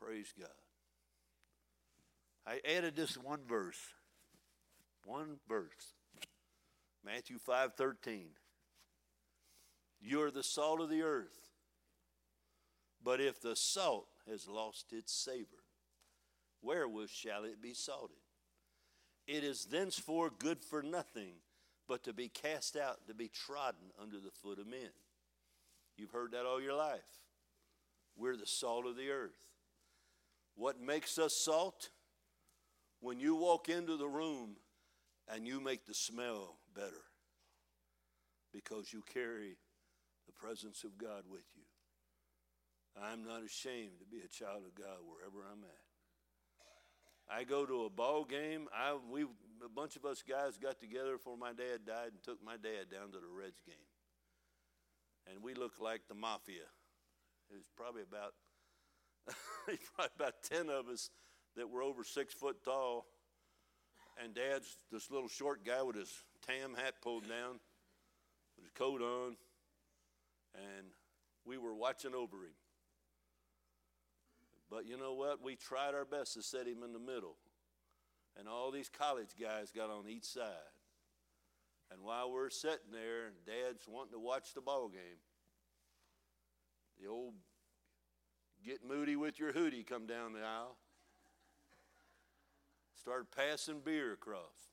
Praise God. I added this one verse. One verse. Matthew 5 13. You are the salt of the earth. But if the salt has lost its savor. Wherewith shall it be salted? It is thenceforth good for nothing but to be cast out, to be trodden under the foot of men. You've heard that all your life. We're the salt of the earth. What makes us salt? When you walk into the room and you make the smell better because you carry the presence of God with you. I'm not ashamed to be a child of God wherever I'm at. I go to a ball game. I we a bunch of us guys got together before my dad died and took my dad down to the Reds game. And we looked like the mafia. It was probably about probably about ten of us that were over six foot tall. And dad's this little short guy with his tam hat pulled down, with his coat on, and we were watching over him. But you know what? We tried our best to set him in the middle. And all these college guys got on each side. And while we're sitting there, and Dad's wanting to watch the ball game, the old get moody with your hoodie come down the aisle. Started passing beer across.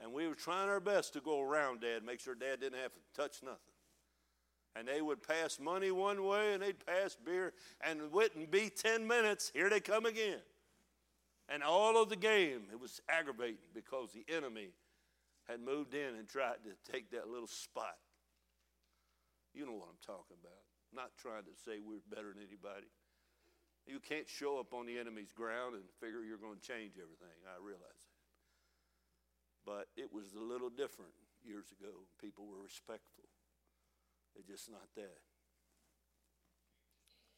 And we were trying our best to go around Dad, make sure Dad didn't have to touch nothing and they would pass money one way and they'd pass beer, and it wouldn't be 10 minutes, here they come again. And all of the game, it was aggravating because the enemy had moved in and tried to take that little spot. You know what I'm talking about. I'm not trying to say we're better than anybody. You can't show up on the enemy's ground and figure you're going to change everything. I realize that. But it was a little different years ago. People were respectful. They're just not that.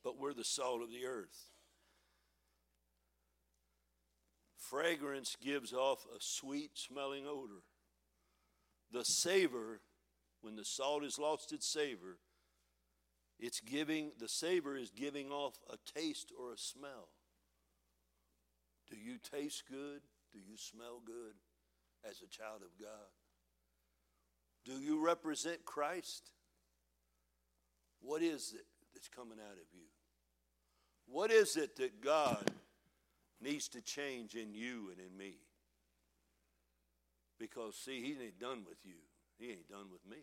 But we're the salt of the earth. Fragrance gives off a sweet smelling odor. The savor, when the salt has lost its savor, it's giving, the savor is giving off a taste or a smell. Do you taste good? Do you smell good as a child of God? Do you represent Christ? What is it that's coming out of you? What is it that God needs to change in you and in me? Because, see, He ain't done with you, He ain't done with me.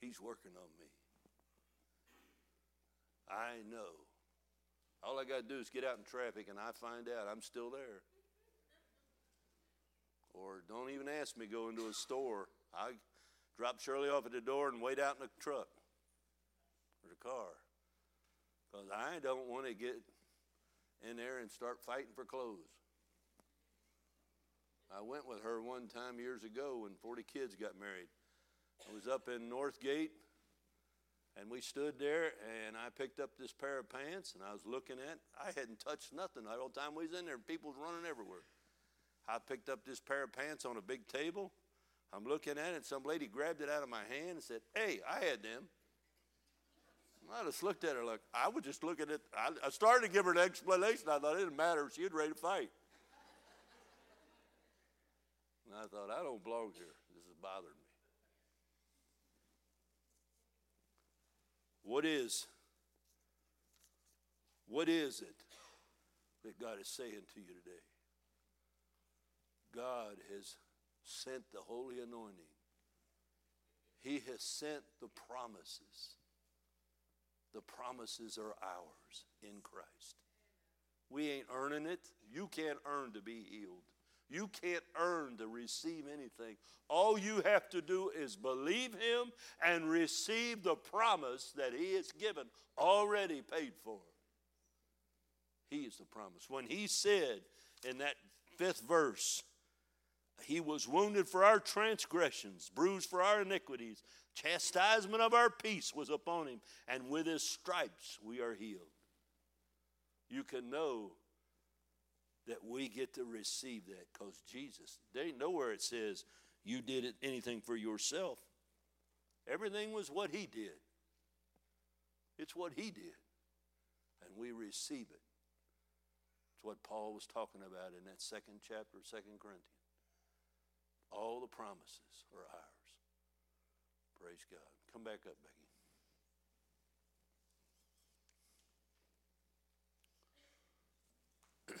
He's working on me. I know. All I got to do is get out in traffic and I find out I'm still there. Or don't even ask me go into a store. I drop Shirley off at the door and wait out in the truck car. Because I don't want to get in there and start fighting for clothes. I went with her one time years ago when 40 kids got married. I was up in Northgate and we stood there and I picked up this pair of pants and I was looking at I hadn't touched nothing the whole time we was in there. People was running everywhere. I picked up this pair of pants on a big table. I'm looking at it some lady grabbed it out of my hand and said, Hey, I had them. I just looked at her like, I was just looking at, I, I started to give her an explanation. I thought it didn't matter. She was ready to fight. And I thought, I don't belong here. This is bothering me. What is, what is it that God is saying to you today? God has sent the holy anointing. He has sent the promises. The promises are ours in Christ. We ain't earning it. You can't earn to be healed. You can't earn to receive anything. All you have to do is believe Him and receive the promise that He has given, already paid for. He is the promise. When He said in that fifth verse, He was wounded for our transgressions, bruised for our iniquities, chastisement of our peace was upon him, and with his stripes we are healed. You can know that we get to receive that because Jesus, they ain't nowhere it says you did it, anything for yourself. Everything was what he did. It's what he did. And we receive it. It's what Paul was talking about in that second chapter of Second Corinthians. All the promises are ours. Praise God. Come back up, Becky.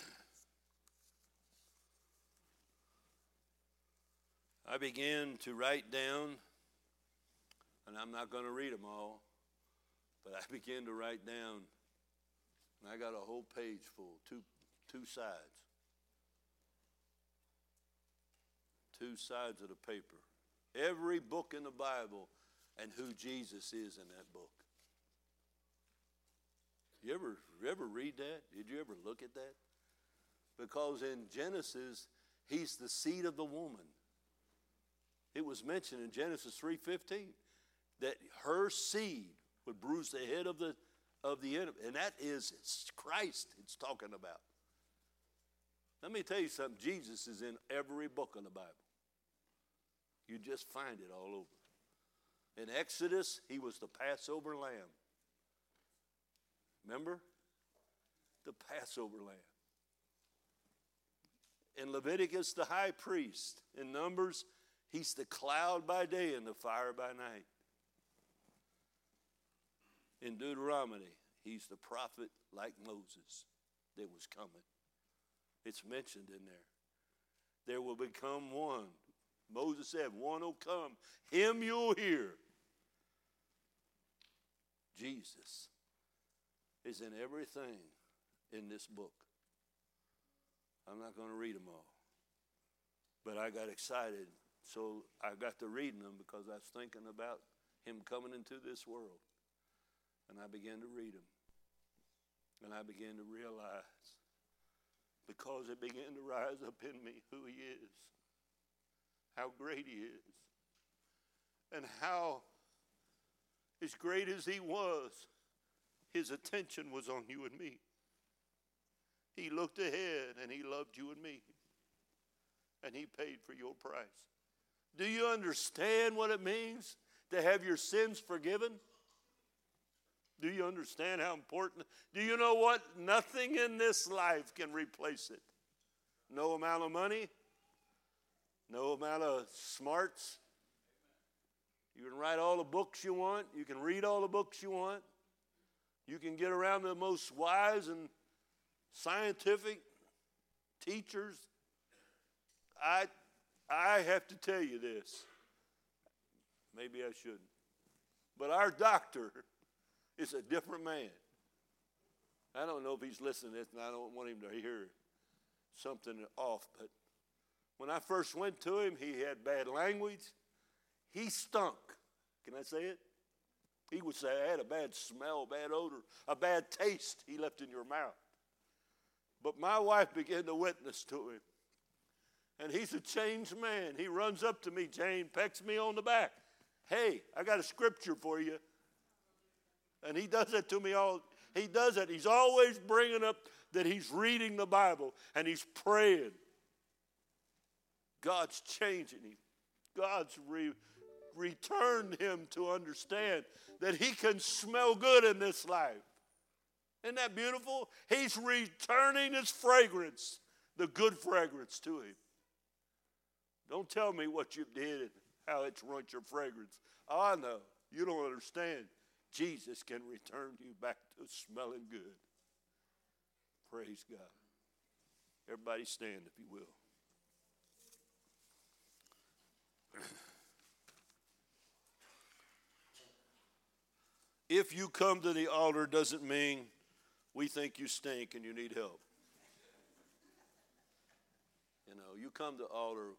I began to write down, and I'm not going to read them all, but I began to write down, and I got a whole page full, two, two sides. Two sides of the paper every book in the Bible and who Jesus is in that book. You ever, you ever read that? Did you ever look at that? Because in Genesis, he's the seed of the woman. It was mentioned in Genesis 3:15 that her seed would bruise the head of the of the enemy, and that is Christ it's talking about. Let me tell you something. Jesus is in every book of the Bible. You just find it all over. In Exodus, he was the Passover lamb. Remember? The Passover lamb. In Leviticus, the high priest. In Numbers, he's the cloud by day and the fire by night. In Deuteronomy, he's the prophet like Moses that was coming. It's mentioned in there. There will become one. Moses said, One will come. Him you'll hear. Jesus is in everything in this book. I'm not going to read them all. But I got excited, so I got to reading them because I was thinking about him coming into this world. And I began to read them. And I began to realize, because it began to rise up in me who he is, how great he is, and how, as great as he was, his attention was on you and me. He looked ahead and he loved you and me. And he paid for your price. Do you understand what it means to have your sins forgiven? Do you understand how important? Do you know what? Nothing in this life can replace it. No amount of money, no amount of smarts. You can write all the books you want, you can read all the books you want, you can get around the most wise and scientific teachers. I, I have to tell you this. Maybe I shouldn't. But our doctor is a different man. I don't know if he's listening to this, and I don't want him to hear something off, but when I first went to him, he had bad language. He stunk. Can I say it? He would say, I had a bad smell, bad odor, a bad taste he left in your mouth. But my wife began to witness to him. And he's a changed man. He runs up to me, Jane, pecks me on the back. Hey, I got a scripture for you. And he does that to me all. He does that. He's always bringing up that he's reading the Bible and he's praying. God's changing him. God's re- returned him to understand that he can smell good in this life. Isn't that beautiful? He's returning his fragrance, the good fragrance to him. Don't tell me what you did and how it's ruined your fragrance. I know. You don't understand. Jesus can return you back to smelling good. Praise God. Everybody stand if you will. If you come to the altar doesn't mean we think you stink and you need help. You know, you come to altar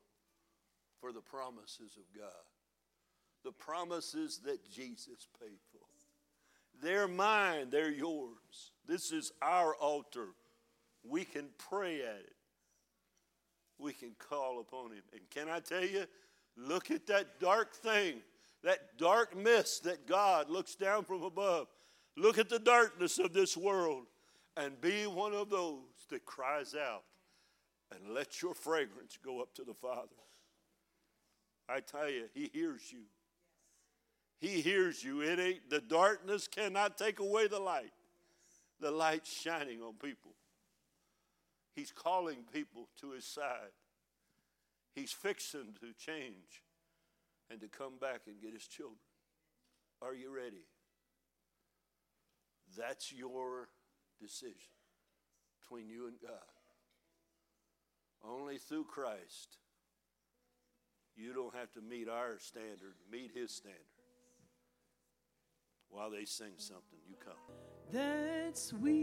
for the promises of God, the promises that Jesus paid for. They're mine, they're yours. This is our altar. We can pray at it, we can call upon Him. And can I tell you, look at that dark thing that dark mist that God looks down from above. Look at the darkness of this world and be one of those that cries out and let your fragrance go up to the Father. I tell you, He hears you. He hears you. It ain't the darkness cannot take away the light. The light's shining on people. He's calling people to his side. He's fixing to change and to come back and get his children. Are you ready? That's your decision between you and God. Only through Christ. You don't have to meet our standard, meet his standard. While they sing something, you come. That's weary.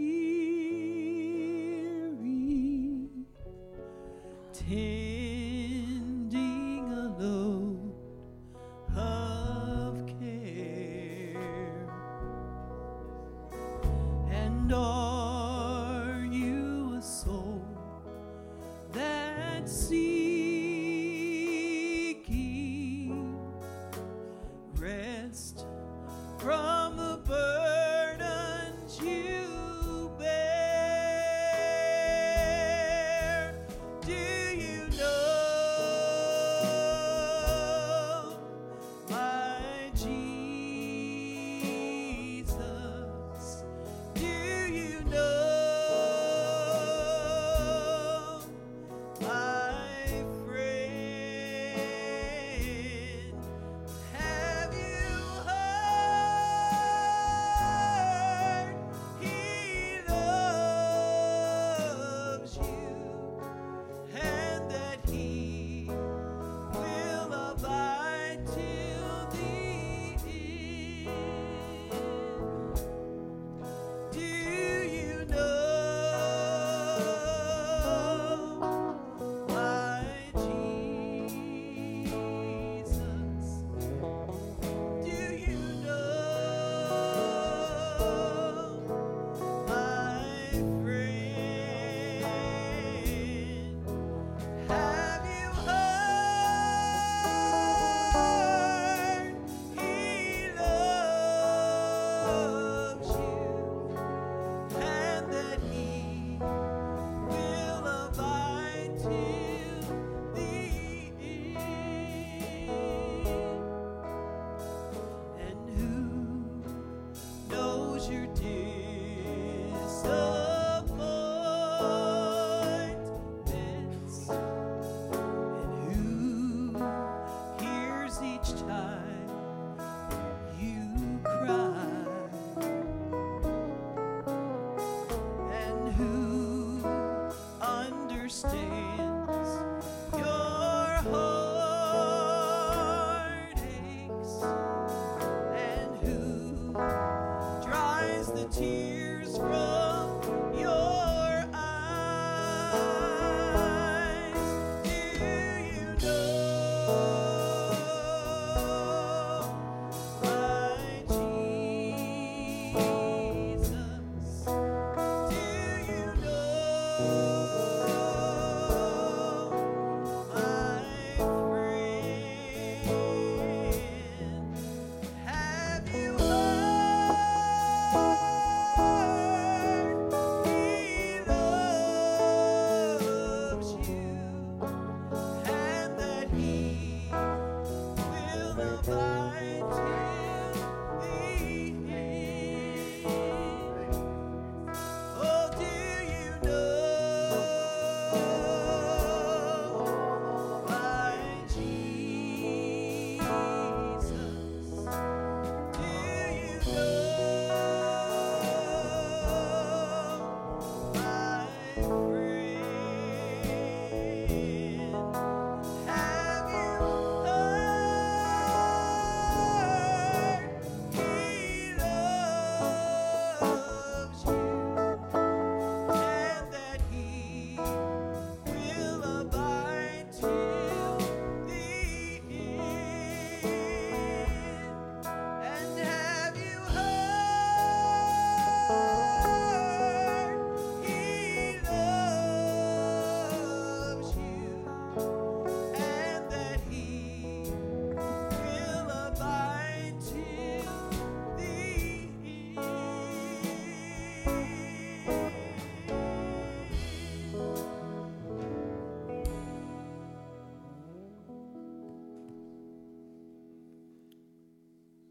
Tending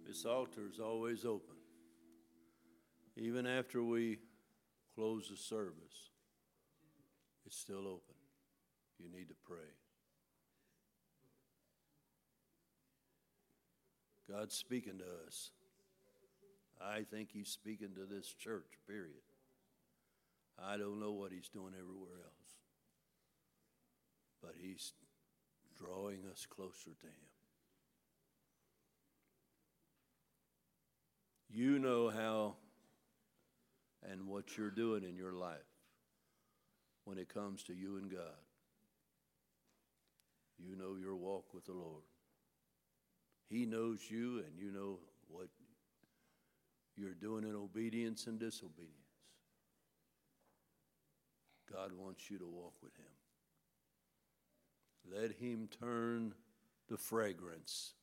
This altar is always open. Even after we close the service, it's still open. You need to pray. God's speaking to us. I think He's speaking to this church, period. I don't know what He's doing everywhere else, but He's drawing us closer to Him. You know how and what you're doing in your life when it comes to you and God. You know your walk with the Lord. He knows you, and you know what you're doing in obedience and disobedience. God wants you to walk with Him. Let Him turn the fragrance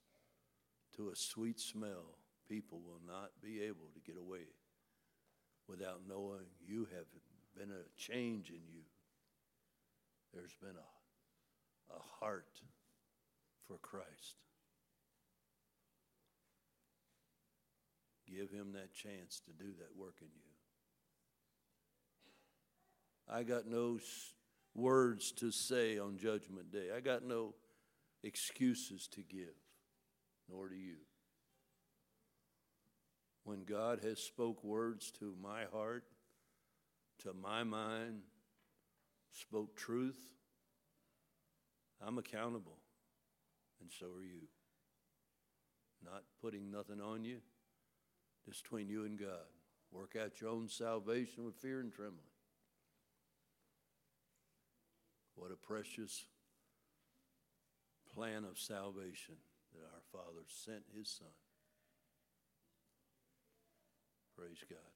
to a sweet smell. People will not be able to get away without knowing you have been a change in you. There's been a, a heart for Christ. Give him that chance to do that work in you. I got no words to say on Judgment Day. I got no excuses to give, nor do you. When God has spoke words to my heart, to my mind, spoke truth, I'm accountable, and so are you. Not putting nothing on you, just between you and God. Work out your own salvation with fear and trembling. What a precious plan of salvation that our Father sent His Son. Praise God.